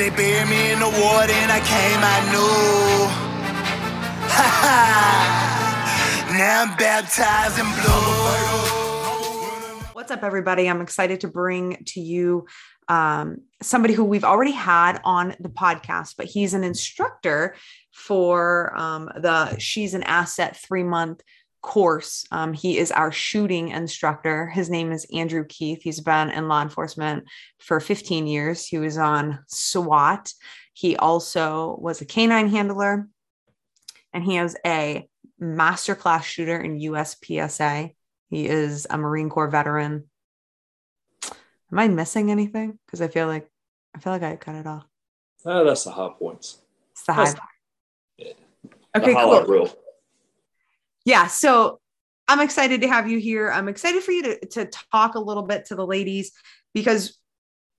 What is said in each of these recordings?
They buried me in the water and I came, ha. Now I'm baptized in blue. What's up, everybody? I'm excited to bring to you um, somebody who we've already had on the podcast, but he's an instructor for um, the She's an Asset three month course. Um, he is our shooting instructor. His name is Andrew Keith. He's been in law enforcement for 15 years. He was on SWAT. He also was a canine handler, and he is a masterclass shooter in USPSA. He is a Marine Corps veteran. Am I missing anything? Because I feel like I feel like I cut it off. Uh, that's the high points. It's the high. Yeah. Okay, the cool. reel. Yeah so i'm excited to have you here. I'm excited for you to, to talk a little bit to the ladies because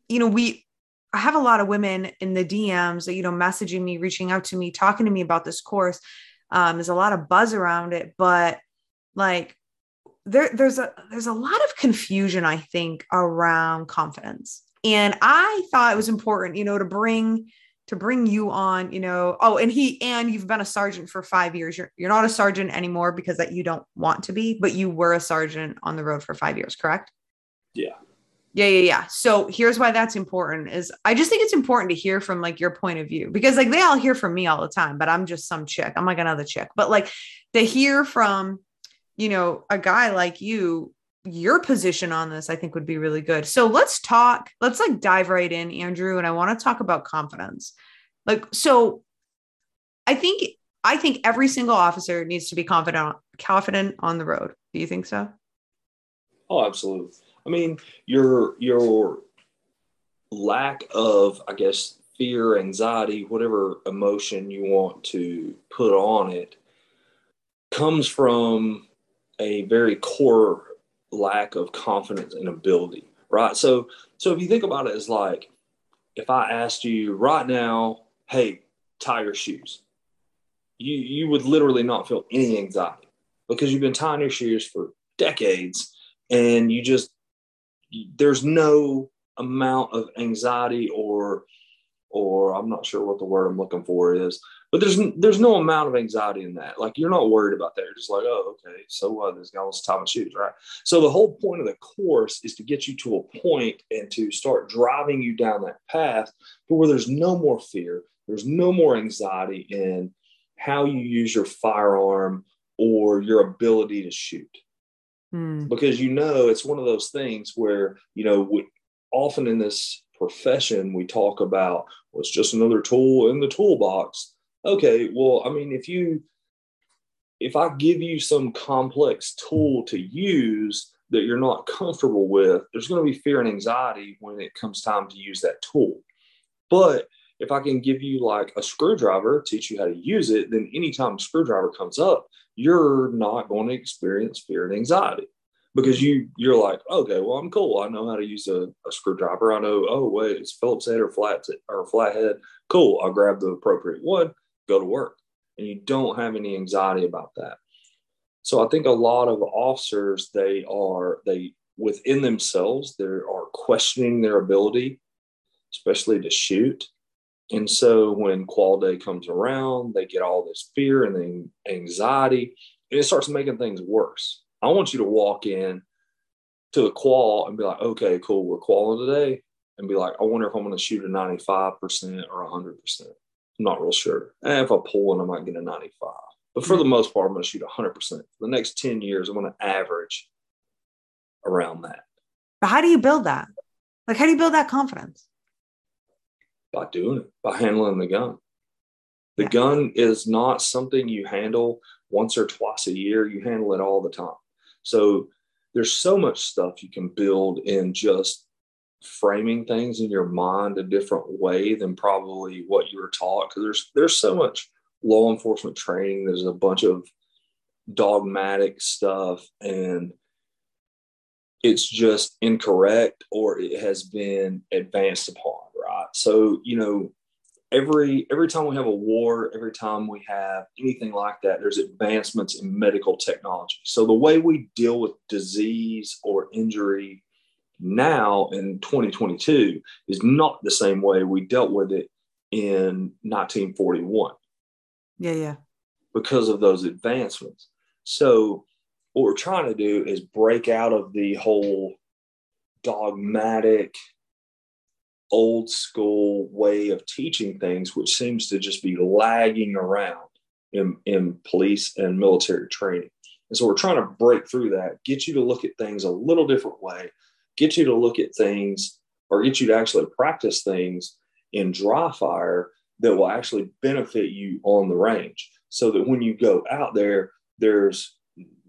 you know we i have a lot of women in the dms that you know messaging me reaching out to me talking to me about this course. Um, there's a lot of buzz around it but like there there's a there's a lot of confusion i think around confidence. And i thought it was important you know to bring to bring you on, you know, oh, and he and you've been a sergeant for five years. You're you're not a sergeant anymore because that you don't want to be, but you were a sergeant on the road for five years, correct? Yeah. Yeah, yeah, yeah. So here's why that's important is I just think it's important to hear from like your point of view because like they all hear from me all the time, but I'm just some chick. I'm like another chick. But like to hear from, you know, a guy like you, your position on this, I think would be really good. So let's talk, let's like dive right in, Andrew. And I want to talk about confidence. Like, so I think I think every single officer needs to be confident confident on the road. Do you think so? Oh, absolutely. I mean, your your lack of, I guess, fear, anxiety, whatever emotion you want to put on it, comes from a very core lack of confidence and ability, right? So, so if you think about it as like, if I asked you right now, hey, tie your shoes, you you would literally not feel any anxiety because you've been tying your shoes for decades and you just there's no amount of anxiety or or I'm not sure what the word I'm looking for is, but there's there's no amount of anxiety in that. Like you're not worried about that. You're just like, oh, okay, so what? This guy wants to tie my shoes, right? So the whole point of the course is to get you to a point and to start driving you down that path to where there's no more fear, there's no more anxiety in how you use your firearm or your ability to shoot Hmm. because you know it's one of those things where you know we, often in this profession we talk about well, it's just another tool in the toolbox okay well i mean if you if i give you some complex tool to use that you're not comfortable with there's going to be fear and anxiety when it comes time to use that tool. But if i can give you like a screwdriver teach you how to use it then anytime a screwdriver comes up you're not going to experience fear and anxiety. Because you you're like okay well i'm cool. I know how to use a, a screwdriver. I know oh wait it's phillips head or flat or flathead. Cool i'll grab the appropriate one go to work and you don't have any anxiety about that so i think a lot of officers they are they within themselves they are questioning their ability especially to shoot and so when qual day comes around, they get all this fear and then anxiety, and it starts making things worse. I want you to walk in to the qual and be like, okay, cool, we're qualling today. And be like, I wonder if I'm going to shoot a 95% or 100%. I'm not real sure. If I pull one, I might get a 95. But for the hmm. most part, I'm going to shoot 100%. For the next 10 years, I'm going to average around that But how do you build that? Like, how do you build that confidence? by doing it, by handling the gun. The Yeah. gun is not something you handle once or twice a year, you handle it all the time. So there's so much stuff you can build in just framing things in your mind a different way than probably what you were taught because there's there's so much law enforcement training there's a bunch of dogmatic stuff and it's just incorrect or it has been advanced upon right? So you know every every time we have a war every time we have anything like that there's advancements in medical technology. So the way we deal with disease or injury now in 2022 is not the same way we dealt with it in 1941 Yeah, yeah. because of those advancements. So, what we're trying to do is break out of the whole dogmatic, old school way of teaching things, which seems to just be lagging around in, in police and military training. And so, we're trying to break through that, get you to look at things a little different way, get you to look at things or get you to actually practice things in dry fire that will actually benefit you on the range. So that when you go out there there's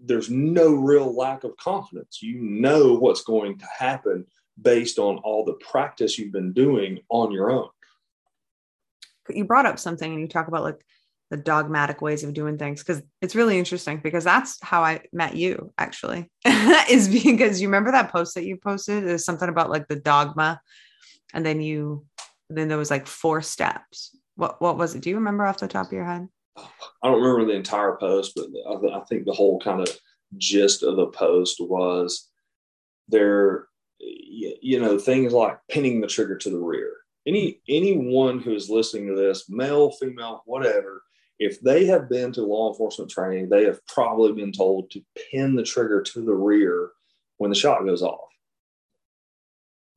there's no real lack of confidence. You know what's going to happen based on all the practice you've been doing on your own. You brought up something and you talk about like the dogmatic ways of doing things because it's really interesting because that's how I met you actually is because you remember that post that you posted? There's something about like the dogma and then you then there was like four steps. What what was it? Do you remember off the top of your head? I don't remember the entire post but i, I think the whole kind of gist of the post was there you know things like pinning the trigger to the rear. Any anyone who is listening to this male female whatever if they have been to law enforcement training they have probably been told to pin the trigger to the rear when the shot goes off.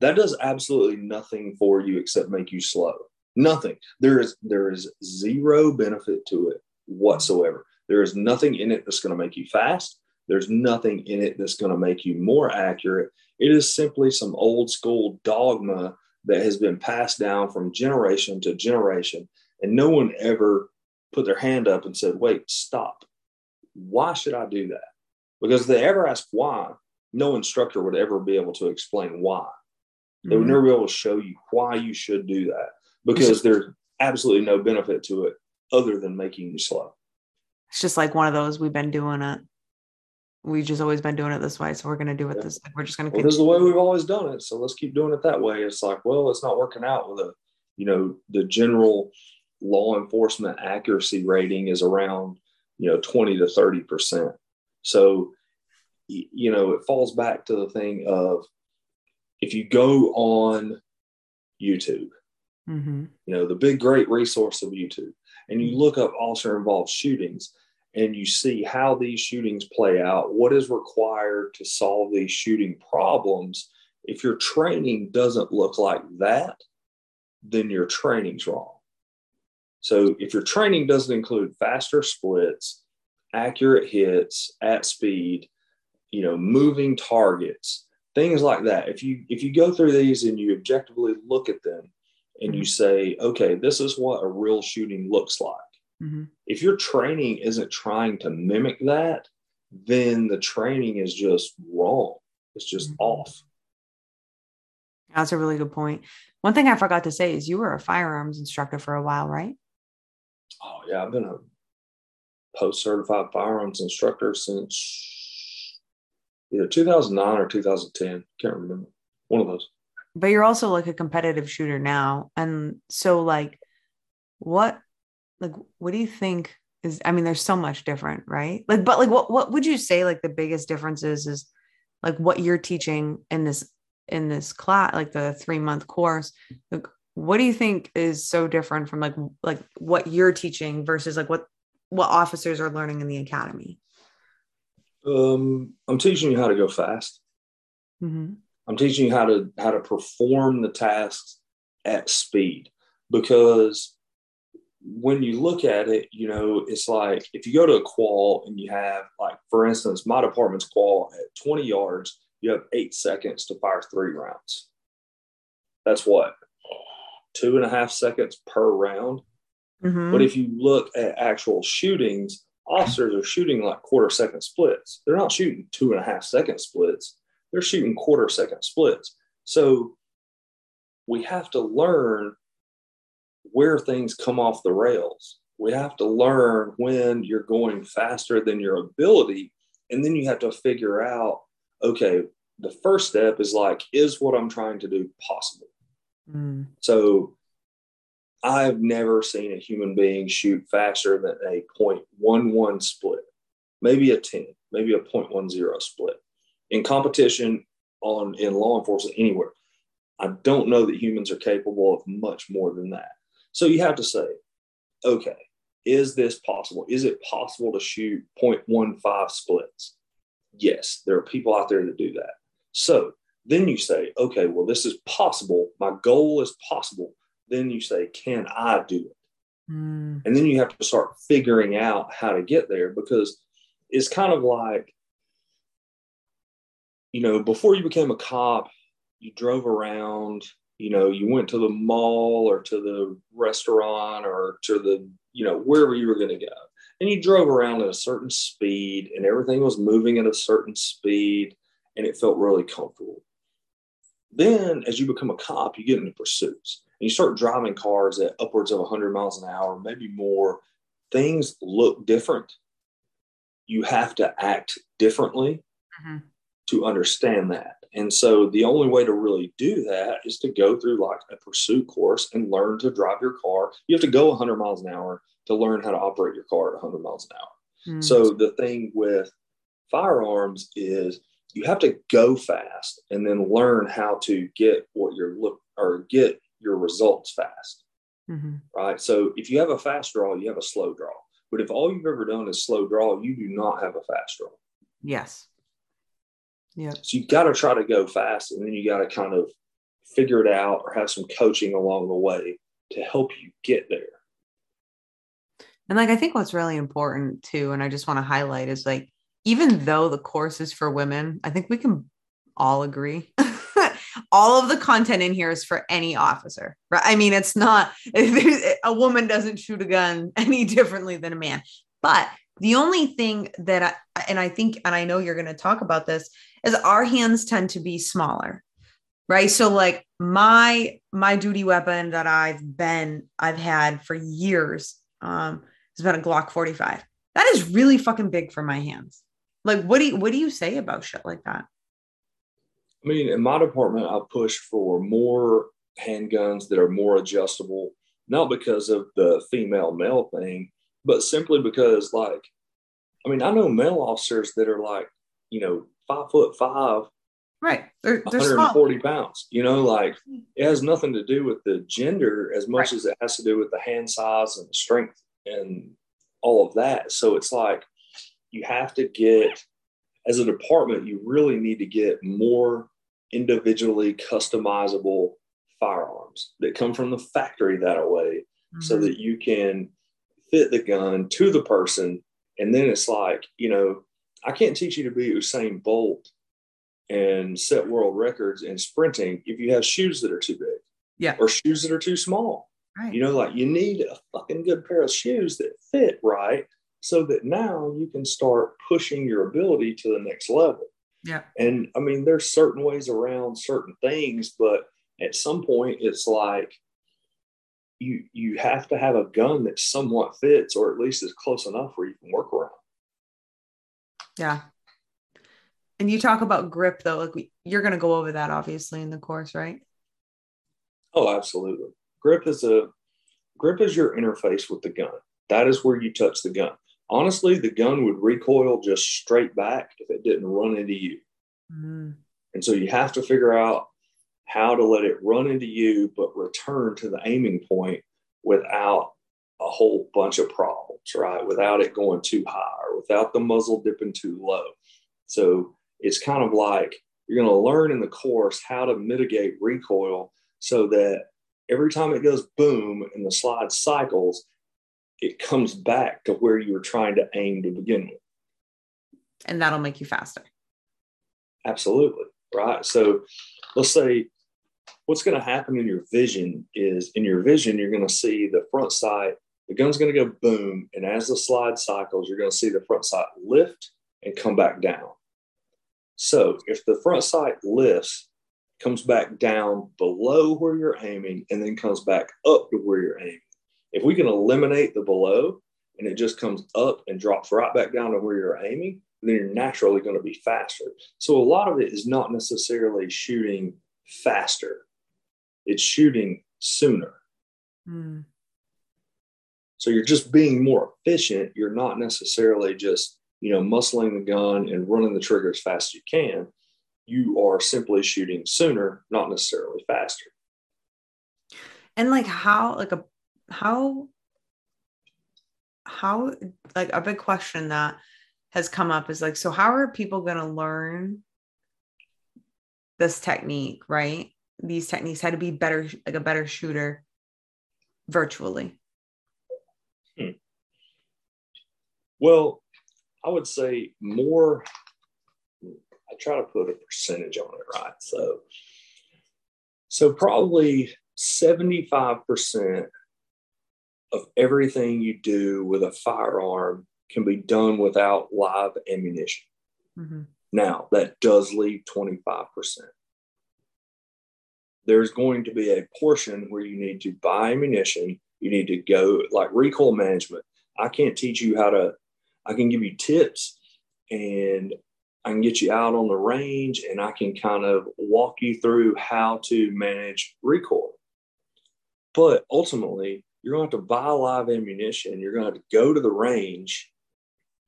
That does absolutely nothing for you except make you slow. Nothing. There is there is zero benefit to it whatsoever. There is nothing in it that's going to make you fast. There's nothing in it that's going to make you more accurate. It is simply some old school dogma that has been passed down from generation to generation and no one ever put their hand up and said wait stop why should i do that because if they ever ask why no instructor would ever be able to explain why they would Mhm. never be able to show you why you should do that because there's absolutely no benefit to it other than making you slow. it's just like one of those we've been doing it we've just always been doing it this way so we're going to do it Yeah. this we're just going to Well, this is the way we've always done it, so let's keep doing it that way. It's like, well, it's not working out with a, you know, the general law enforcement accuracy rating is around, you know, 20 to 30 percent. So, you know, it falls back to the thing of if you go on YouTube, hmm you know, the big great resource of YouTube, and you look up officer involved shootings and you see how these shootings play out, what is required to solve these shooting problems. If your training doesn't look like that, then your training's wrong. So if your training doesn't include faster splits, accurate hits at speed, you know, moving targets, things like that. If you if you go through these and you objectively look at them and you say, okay, this is what a real shooting looks like. hmm If your training isn't trying to mimic that, then the training is just wrong. It's just Mhm. off. That's a really good point. One thing I forgot to say is you were a firearms instructor for a while, right? Oh yeah, I've been a POST certified firearms instructor since either 2009 or 2010. Can't remember. One of those. But you're also like a competitive shooter now. And so like what like what do you think is I mean there's so much different, right? Like but like what what would you say like the biggest difference is like what you're teaching in this in this class like the 3 month course like what do you think is so different from like like what you're teaching versus like what what officers are learning in the academy? Um, I'm teaching you how to go fast. Mm-hmm. I'm teaching you how to how to perform the tasks at speed because when you look at it, you know, it's like if you go to a qual and you have like, for instance, my department's qual at 20 yards, you have eight seconds to fire three rounds. That's what two and a half seconds per round. Mm-hmm. But if you look at actual shootings, officers are shooting like quarter second splits. They're not shooting two and a half second splits. They're shooting quarter second splits. So we have to learn where things come off the rails. We have to learn when you're going faster than your ability. And then you have to figure out okay, the first step is like, is what I'm trying to do possible? Mm. So I've never seen a human being shoot faster than a 0.11 split, maybe a 10, maybe a 0.10 split. In competition on in law enforcement anywhere, I don't know that humans are capable of much more than that. So you have to say, okay, is this possible? Is it possible to shoot 0.15 splits? Yes, there are people out there that do that. So then you say, okay, well, this is possible. My goal is possible. Then you say, can I do it? Mm. And then you have to start figuring out how to get there because it's kind of like, you know, before you became a cop, you drove around, you know, you went to the mall or to the restaurant or to the, you know, wherever you were going to go. And you drove around at a certain speed and everything was moving at a certain speed and it felt really comfortable. Then, as you become a cop, you get into pursuits and you start driving cars at upwards of 100 miles an hour, maybe more. Things look different. You have to act differently mm-hmm. to understand that. And so, the only way to really do that is to go through like a pursuit course and learn to drive your car. You have to go 100 miles an hour to learn how to operate your car at 100 miles an hour. Mm-hmm. So, the thing with firearms is you have to go fast and then learn how to get what you're look or get your results fast. Mm-hmm. Right. So if you have a fast draw, you have a slow draw. But if all you've ever done is slow draw, you do not have a fast draw. Yes. Yeah. So you've got to try to go fast and then you got to kind of figure it out or have some coaching along the way to help you get there. And like I think what's really important too, and I just want to highlight is like even though the course is for women, I think we can all agree. all of the content in here is for any officer, right? I mean, it's not, a woman doesn't shoot a gun any differently than a man. But the only thing that I, and I think, and I know you're going to talk about this, is our hands tend to be smaller, right? So, like my, my duty weapon that I've been, I've had for years, um, has been a Glock 45. That is really fucking big for my hands. Like, what do you what do you say about shit like that? I mean, in my department, I push for more handguns that are more adjustable, not because of the female male thing, but simply because, like, I mean, I know male officers that are like, you know, five foot five, right? They're, they're 140 small. pounds. You know, like mm-hmm. it has nothing to do with the gender as much right. as it has to do with the hand size and the strength and all of that. So it's like you have to get as a department you really need to get more individually customizable firearms that come from the factory that way mm-hmm. so that you can fit the gun to the person and then it's like you know i can't teach you to be usain bolt and set world records in sprinting if you have shoes that are too big yeah or shoes that are too small right. you know like you need a fucking good pair of shoes that fit right so that now you can start pushing your ability to the next level. Yeah. And I mean, there's certain ways around certain things, but at some point it's like you you have to have a gun that somewhat fits or at least is close enough where you can work around. Yeah. And you talk about grip though, like we, you're going to go over that obviously in the course, right? Oh, absolutely. Grip is a grip is your interface with the gun. That is where you touch the gun honestly, the gun would recoil just straight back if it didn't run into you. Mm-hmm. And so you have to figure out how to let it run into you, but return to the aiming point without a whole bunch of problems, right? Without it going too high or without the muzzle dipping too low. So it's kind of like you're going to learn in the course how to mitigate recoil so that every time it goes boom and the slide cycles, it comes back to where you were trying to aim to begin with. And that'll make you faster. Absolutely. Right. So let's say what's going to happen in your vision is in your vision, you're going to see the front sight, the gun's going to go boom. And as the slide cycles, you're going to see the front sight lift and come back down. So if the front sight lifts, comes back down below where you're aiming, and then comes back up to where you're aiming, if we can eliminate the below and it just comes up and drops right back down to where you're aiming, then you're naturally going to be faster. So a lot of it is not necessarily shooting faster, it's shooting sooner. Mm. So you're just being more efficient. You're not necessarily just, you know, muscling the gun and running the trigger as fast as you can. You are simply shooting sooner, not necessarily faster. And like how, like a how how like a big question that has come up is like so how are people going to learn this technique right? These techniques how to be better like a better shooter virtually. Hmm. well i would say more i try to put a percentage on it right? So so probably 75% of everything you do with a firearm can be done without live ammunition. Mm-hmm. Now, that does leave 25%. There's going to be a portion where you need to buy ammunition. You need to go like recoil management. I can't teach you how to, I can give you tips and I can get you out on the range and I can kind of walk you through how to manage recoil. But ultimately, you're going to have to buy live ammunition. You're going to have to go to the range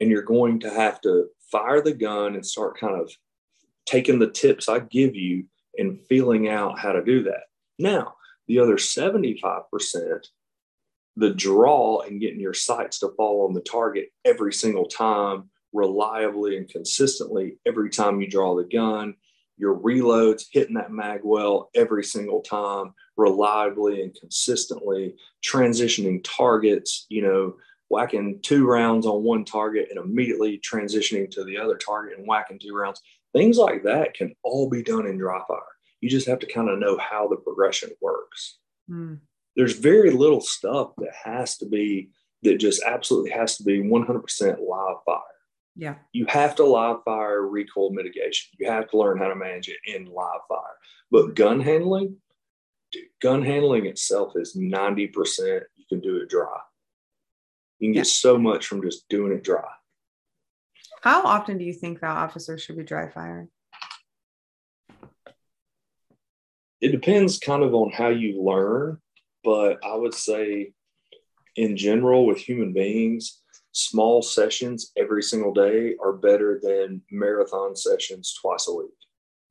and you're going to have to fire the gun and start kind of taking the tips I give you and feeling out how to do that. Now, the other 75%, the draw and getting your sights to fall on the target every single time, reliably and consistently, every time you draw the gun, your reloads hitting that mag well every single time, reliably and consistently, transitioning targets, you know, whacking two rounds on one target and immediately transitioning to the other target and whacking two rounds. Things like that can all be done in dry fire. You just have to kind of know how the progression works. Mm. There's very little stuff that has to be, that just absolutely has to be 100% live fire. Yeah. You have to live fire recoil mitigation. You have to learn how to manage it in live fire. But gun handling, dude, gun handling itself is 90% you can do it dry. You can get so much from just doing it dry. How often do you think that officers should be dry firing? It depends kind of on how you learn, but I would say in general with human beings, small sessions every single day are better than marathon sessions twice a week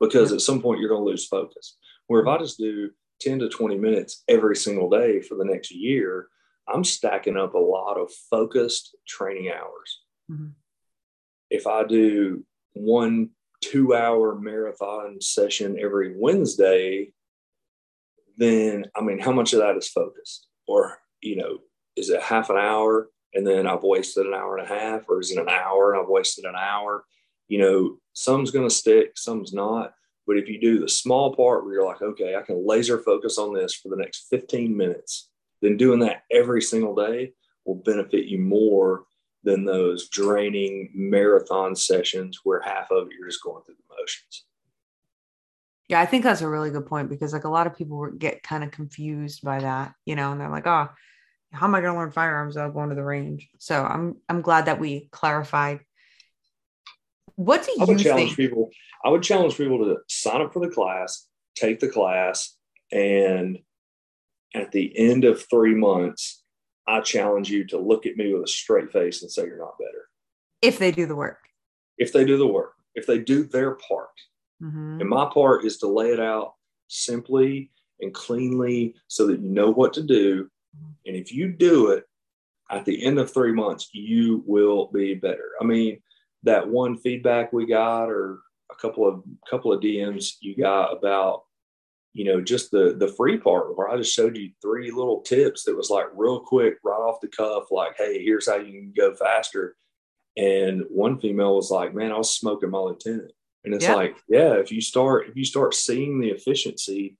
because at some point you're going to lose focus. Where if I just do 10 to 20 minutes every single day for the next year, I'm stacking up a lot of focused training hours. Mm-hmm. If I do one two hour marathon session every Wednesday, then I mean, how much of that is focused? Or, you know, is it half an hour and then I've wasted an hour and a half, or is it an hour and I've wasted an hour? You know, some's going to stick, some's not. But if you do the small part where you're like, okay, I can laser focus on this for the next 15 minutes, then doing that every single day will benefit you more than those draining marathon sessions where half of it you're just going through the motions. Yeah, I think that's a really good point because like a lot of people get kind of confused by that, you know, and they're like, oh, how am I going to learn firearms without going to the range? So I'm I'm glad that we clarified. What do you I would challenge think? people? I would challenge people to sign up for the class, take the class, and at the end of three months, I challenge you to look at me with a straight face and say you're not better. If they do the work. If they do the work. If they do their part. Mm-hmm. And my part is to lay it out simply and cleanly so that you know what to do. And if you do it at the end of three months, you will be better. I mean, that one feedback we got or a couple of couple of DMs you got about you know, just the the free part where I just showed you three little tips that was like real quick, right off the cuff, like, hey, here's how you can go faster. And one female was like, man, I was smoking my lieutenant. And it's yeah. like, yeah, if you start if you start seeing the efficiency,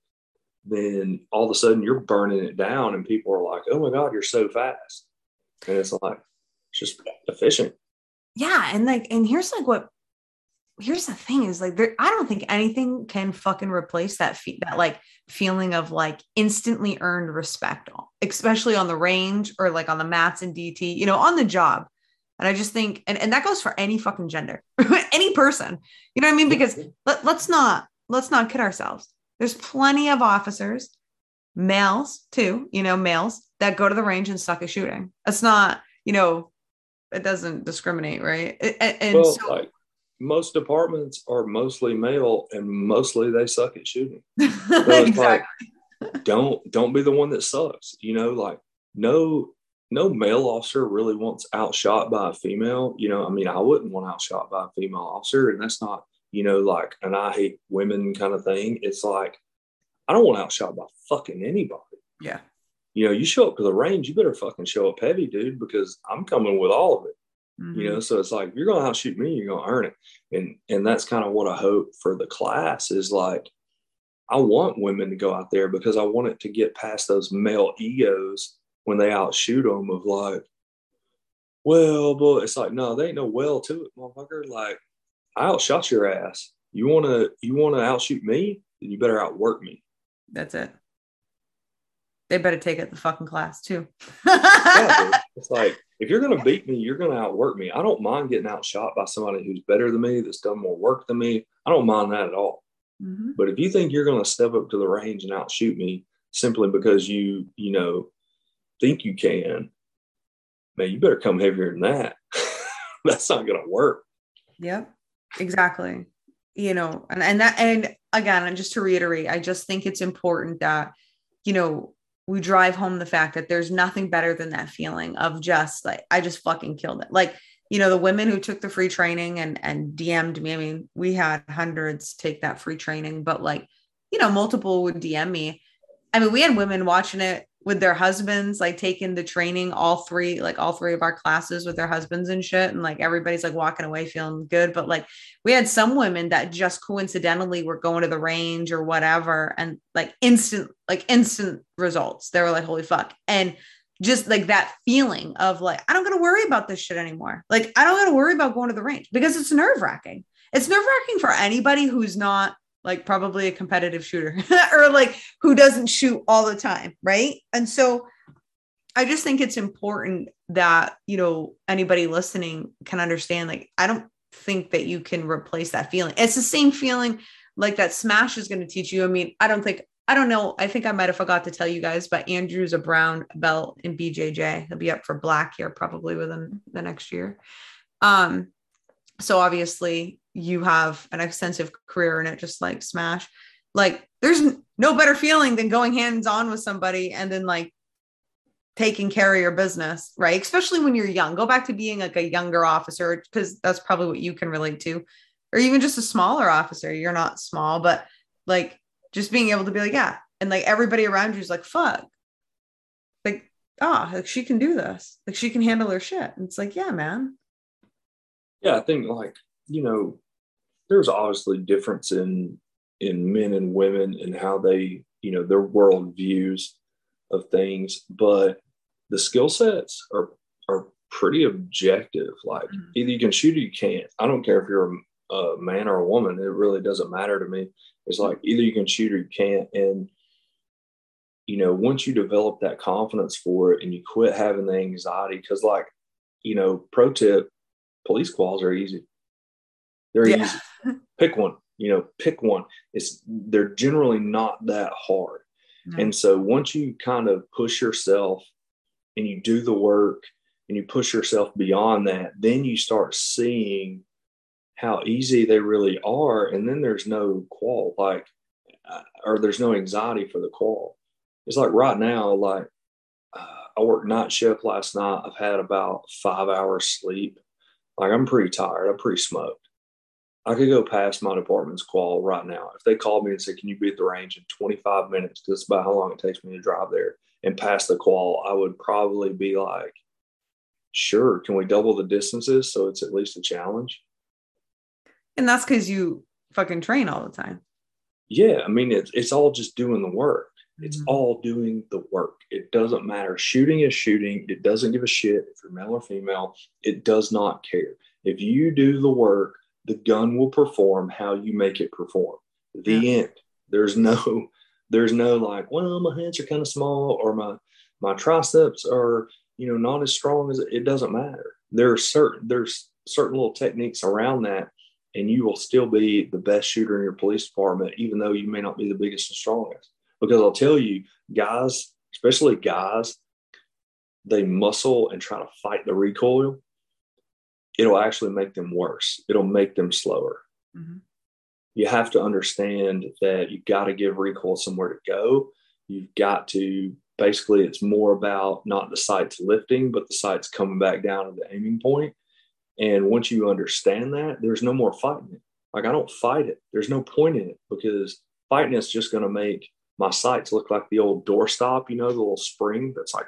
then all of a sudden you're burning it down and people are like, oh my God, you're so fast. And it's like, it's just efficient. Yeah. And like, and here's like what here's the thing is like there, I don't think anything can fucking replace that fe- that like feeling of like instantly earned respect, especially on the range or like on the mats and DT, you know, on the job. And I just think, and, and that goes for any fucking gender, any person, you know what I mean? Because mm-hmm. let, let's not, let's not kid ourselves. There's plenty of officers, males too, you know, males that go to the range and suck at shooting. It's not, you know, it doesn't discriminate, right? And, and well, so, like, most departments are mostly male and mostly they suck at shooting. So exactly. Like, don't don't be the one that sucks. You know, like no no male officer really wants outshot by a female. You know, I mean, I wouldn't want outshot by a female officer, and that's not, you know, like an I hate women kind of thing. It's like I don't want outshot by fucking anybody. Yeah. You know, you show up to the range, you better fucking show up heavy, dude, because I'm coming with all of it. Mm-hmm. You know, so it's like you're gonna outshoot me, you're gonna earn it. And and that's kind of what I hope for the class is like I want women to go out there because I want it to get past those male egos when they outshoot them of like, well, but it's like, no, they ain't no well to it, motherfucker. Like, I outshot your ass. You wanna you wanna outshoot me? Then you better outwork me. That's it. They better take it the fucking class too. Yeah, it's like if you're gonna beat me, you're gonna outwork me. I don't mind getting outshot by somebody who's better than me, that's done more work than me. I don't mind that at all. Mhm. But if you think you're going to step up to the range and outshoot me simply because you, you know, think you can, man, you better come heavier than that. That's not going to work. Yep, exactly. You know, and, and that, and again, and just to reiterate, I just think it's important that, you know, we drive home the fact that there's nothing better than that feeling of just like, I just fucking killed it. Like, you know, the women who took the free training and, and DM'd me, I mean, we had hundreds take that free training, but like, you know, multiple would DM me. I mean, we had women watching it with their husbands, like taking the training, all three, like all three of our classes with their husbands and shit. And like everybody's like walking away feeling good. But like we had some women that just coincidentally were going to the range or whatever and like instant, like instant results. They were like, holy fuck. And just like that feeling of like, I don't got to worry about this shit anymore. Like, I don't got to worry about going to the range because it's nerve wracking. It's nerve wracking for anybody who's not like probably a competitive shooter or like who doesn't shoot all the time. Right. And so I just think it's important that, you know, anybody listening can understand like, I don't think that you can replace that feeling. It's the same feeling like that smash is going to teach you. I mean, I don't think I don't know. I think I might have forgot to tell you guys, but Andrew's a brown belt in BJJ. He'll be up for black here probably within the next year. Um, so obviously you have an extensive career in it, just like Smash. Like there's no better feeling than going hands on with somebody and then like taking care of your business, right? Especially when you're young. Go back to being like a younger officer because that's probably what you can relate to, or even just a smaller officer. You're not small, but like just being able to be like, yeah. And like everybody around you is like, fuck. Like, ah, like she can do this. Like she can handle her shit. And it's like, yeah, man. Yeah, I think like, you know, there's obviously difference in in men and women and how they, you know, their world views of things, but the skill sets are are pretty objective. Like Mhm. either you can shoot or you can't. I don't care if you're a, a man or a woman. It really doesn't matter to me. It's like either you can shoot or you can't. And you know, once you develop that confidence for it and you quit having the anxiety, because like, you know, pro tip, police quals are easy. They're Yeah. easy. Pick one. You know, pick one. It's they're generally not that hard. No. And so once you kind of push yourself and you do the work and you push yourself beyond that, then you start seeing how easy they really are. And then there's no qual, like, uh, or there's no anxiety for the qual. It's like right now, like, uh, I worked night shift last night. I've had about five hours sleep. Like, I'm pretty tired. I'm pretty smoked. I could go past my department's qual right now. If they called me and said, Can you be at the range in 25 minutes? Because it's about how long it takes me to drive there and pass the qual, I would probably be like, Sure. Can we double the distances so it's at least a challenge? and that's because you fucking train all the time. Yeah. I mean, it's, it's all just doing the work. It's Mhm. all doing the work. It doesn't matter. Shooting is shooting. It doesn't give a shit if you're male or female. It does not care. If you do the work, the gun will perform how you make it perform. The end. There's no, there's no like, well, my hands are kind of small or my my triceps are, you know, not as strong as it doesn't matter. There are certain there's certain little techniques around that, and you will still be the best shooter in your police department, even though you may not be the biggest and strongest. Because I'll tell you, guys, especially guys, they muscle and try to fight the recoil. It'll actually make them worse. It'll make them slower. Mhm. You have to understand that you've got to give recoil somewhere to go. You've got to basically it's more about not the sights lifting, but the sights coming back down to the aiming point. And once you understand that, there's no more fighting it. Like I don't fight it. There's no point in it because fighting it's just going to make my sights look like the old doorstop, you know, the little spring that's like,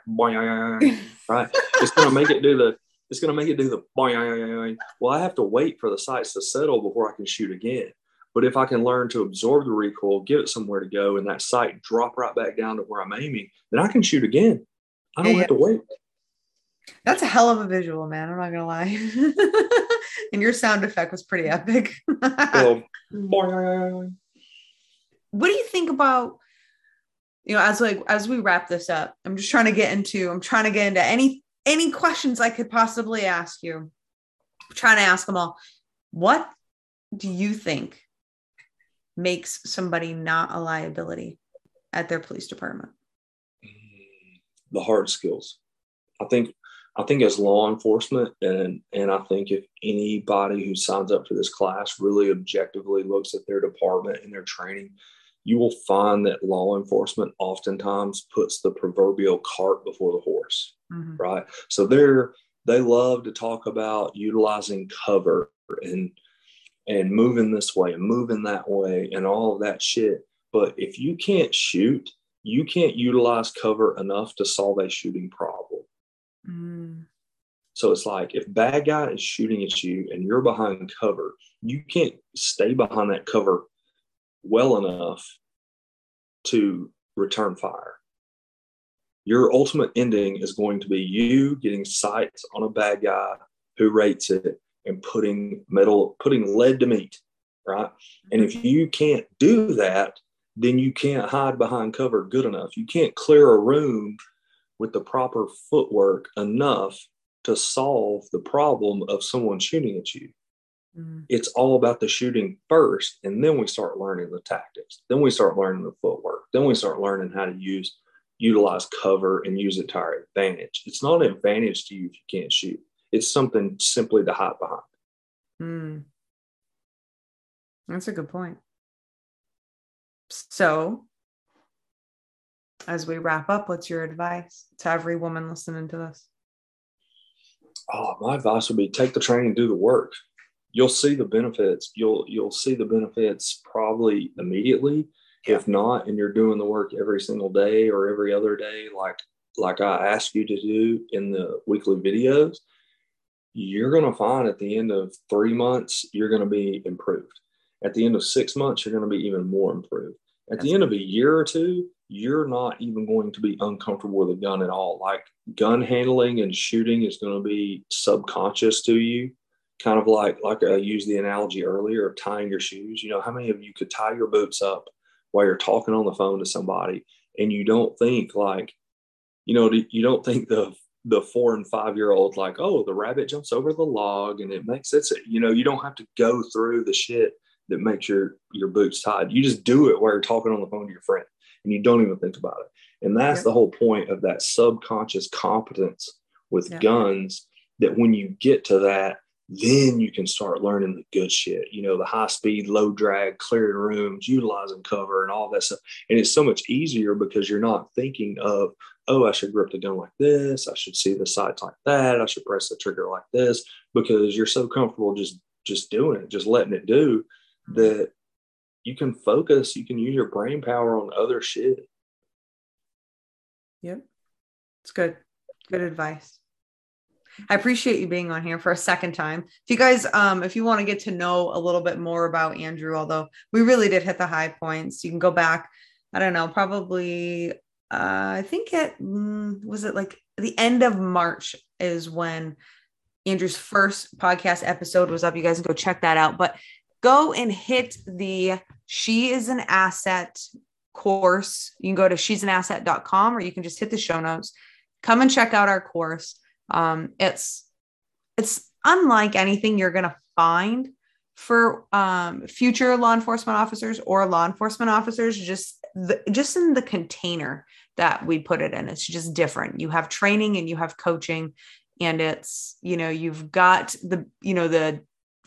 right? It's going to make it do the, it's going to make it do the, well, I have to wait for the sights to settle before I can shoot again. But if I can learn to absorb the recoil, give it somewhere to go, and that sight drop right back down to where I'm aiming, then I can shoot again. I don't yeah. have to wait. That's a hell of a visual, man. I'm not gonna lie. and your sound effect was pretty epic. well, what do you think about you know as like as we wrap this up i'm just trying to get into i'm trying to get into any any questions i could possibly ask you. I'm trying to ask them all. What do you think makes somebody not a liability at their police department? Mm, the hard skills. I think i think as law enforcement and and i think if anybody who signs up for this class really objectively looks at their department and their training you will find that law enforcement oftentimes puts the proverbial cart before the horse, mm-hmm. right? So they're they love to talk about utilizing cover and and moving this way and moving that way and all of that shit. But if you can't shoot, you can't utilize cover enough to solve a shooting problem. Mm. So it's like if bad guy is shooting at you and you're behind cover, you can't stay behind that cover well enough to return fire. Your ultimate ending is going to be you getting sights on a bad guy who rates it and putting metal, putting lead to meat, right? And if you can't do that, then you can't hide behind cover good enough. You can't clear a room with the proper footwork enough to solve the problem of someone shooting at you. Mm-hmm. It's all about the shooting first, and then we start learning the tactics. Then we start learning the footwork. Then we start learning how to use, utilize cover, and use it to our advantage. It's not an advantage to you if you can't shoot. It's something simply to hide behind. Mm. That's a good point. So, as we wrap up, what's your advice to every woman listening to this? Oh, my advice would be take the training, do the work you'll see the benefits. You'll you'll see the benefits probably immediately. Yeah. If not, and you're doing the work every single day or every other day, like like I ask you to do in the weekly videos, you're going to find at the end of three months you're going to be improved. At the end of six months, you're going to be even more improved. At That's the end of a year or two, you're not even going to be uncomfortable with a gun at all. Like gun handling and shooting is going to be subconscious to you kind of like like uh, I used the analogy earlier of tying your shoes. You know, how many of you could tie your boots up while you're talking on the phone to somebody, and you don't think like, you know, you don't think the the four and five year old like, oh, the rabbit jumps over the log and it makes it. You know, you don't have to go through the shit that makes your your boots tied. You just do it while you're talking on the phone to your friend, and you don't even think about it. And that's the whole point of that subconscious competence with guns. That when you get to that, then you can start learning the good shit, you know, the high speed, low drag, clearing rooms, utilizing cover and all that stuff. And it's so much easier because you're not thinking of, oh, I should grip the gun like this. I should see the sights like that. I should press the trigger like this because you're so comfortable just, just doing it, just letting it do that you can focus, you can use your brain power on other shit. Yep. It's good. Good advice. I appreciate you being on here for a second time. If you guys, um, if you want to get to know a little bit more about Andrew, although we really did hit the high points, you can go back. I don't know, probably. Uh, I think it mm, was it like the end of March is when Andrew's first podcast episode was up. You guys can go check that out. But go and hit the She is an Asset course. You can go to she's an asset.com or you can just hit the show notes. Come and check out our course. Um, it's it's unlike anything you're going to find for um, future law enforcement officers or law enforcement officers. Just the, just in the container that we put it in, it's just different. You have training and you have coaching, and it's you know you've got the you know the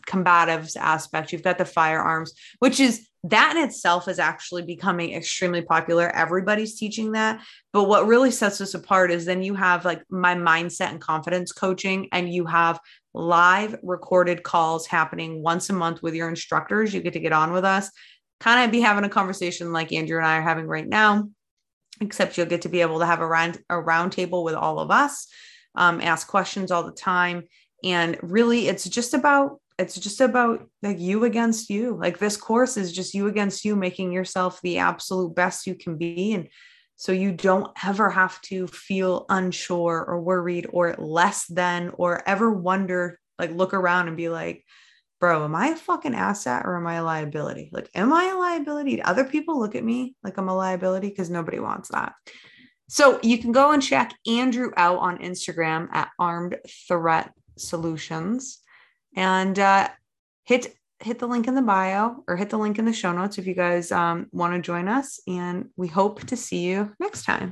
combatives aspect, you've got the firearms, which is that in itself is actually becoming extremely popular. Everybody's teaching that. But what really sets us apart is then you have like my mindset and confidence coaching, and you have live recorded calls happening once a month with your instructors. You get to get on with us, kind of be having a conversation like Andrew and I are having right now, except you'll get to be able to have a round a round table with all of us, um, ask questions all the time. And really, it's just about it's just about like you against you. Like this course is just you against you, making yourself the absolute best you can be. And so you don't ever have to feel unsure or worried or less than or ever wonder, like look around and be like, bro, am I a fucking asset or am I a liability? Like, am I a liability? Do other people look at me like I'm a liability? Because nobody wants that. So you can go and check Andrew out on Instagram at Armed Threat Solutions and uh, hit hit the link in the bio or hit the link in the show notes if you guys um, want to join us. And we hope to see you next time.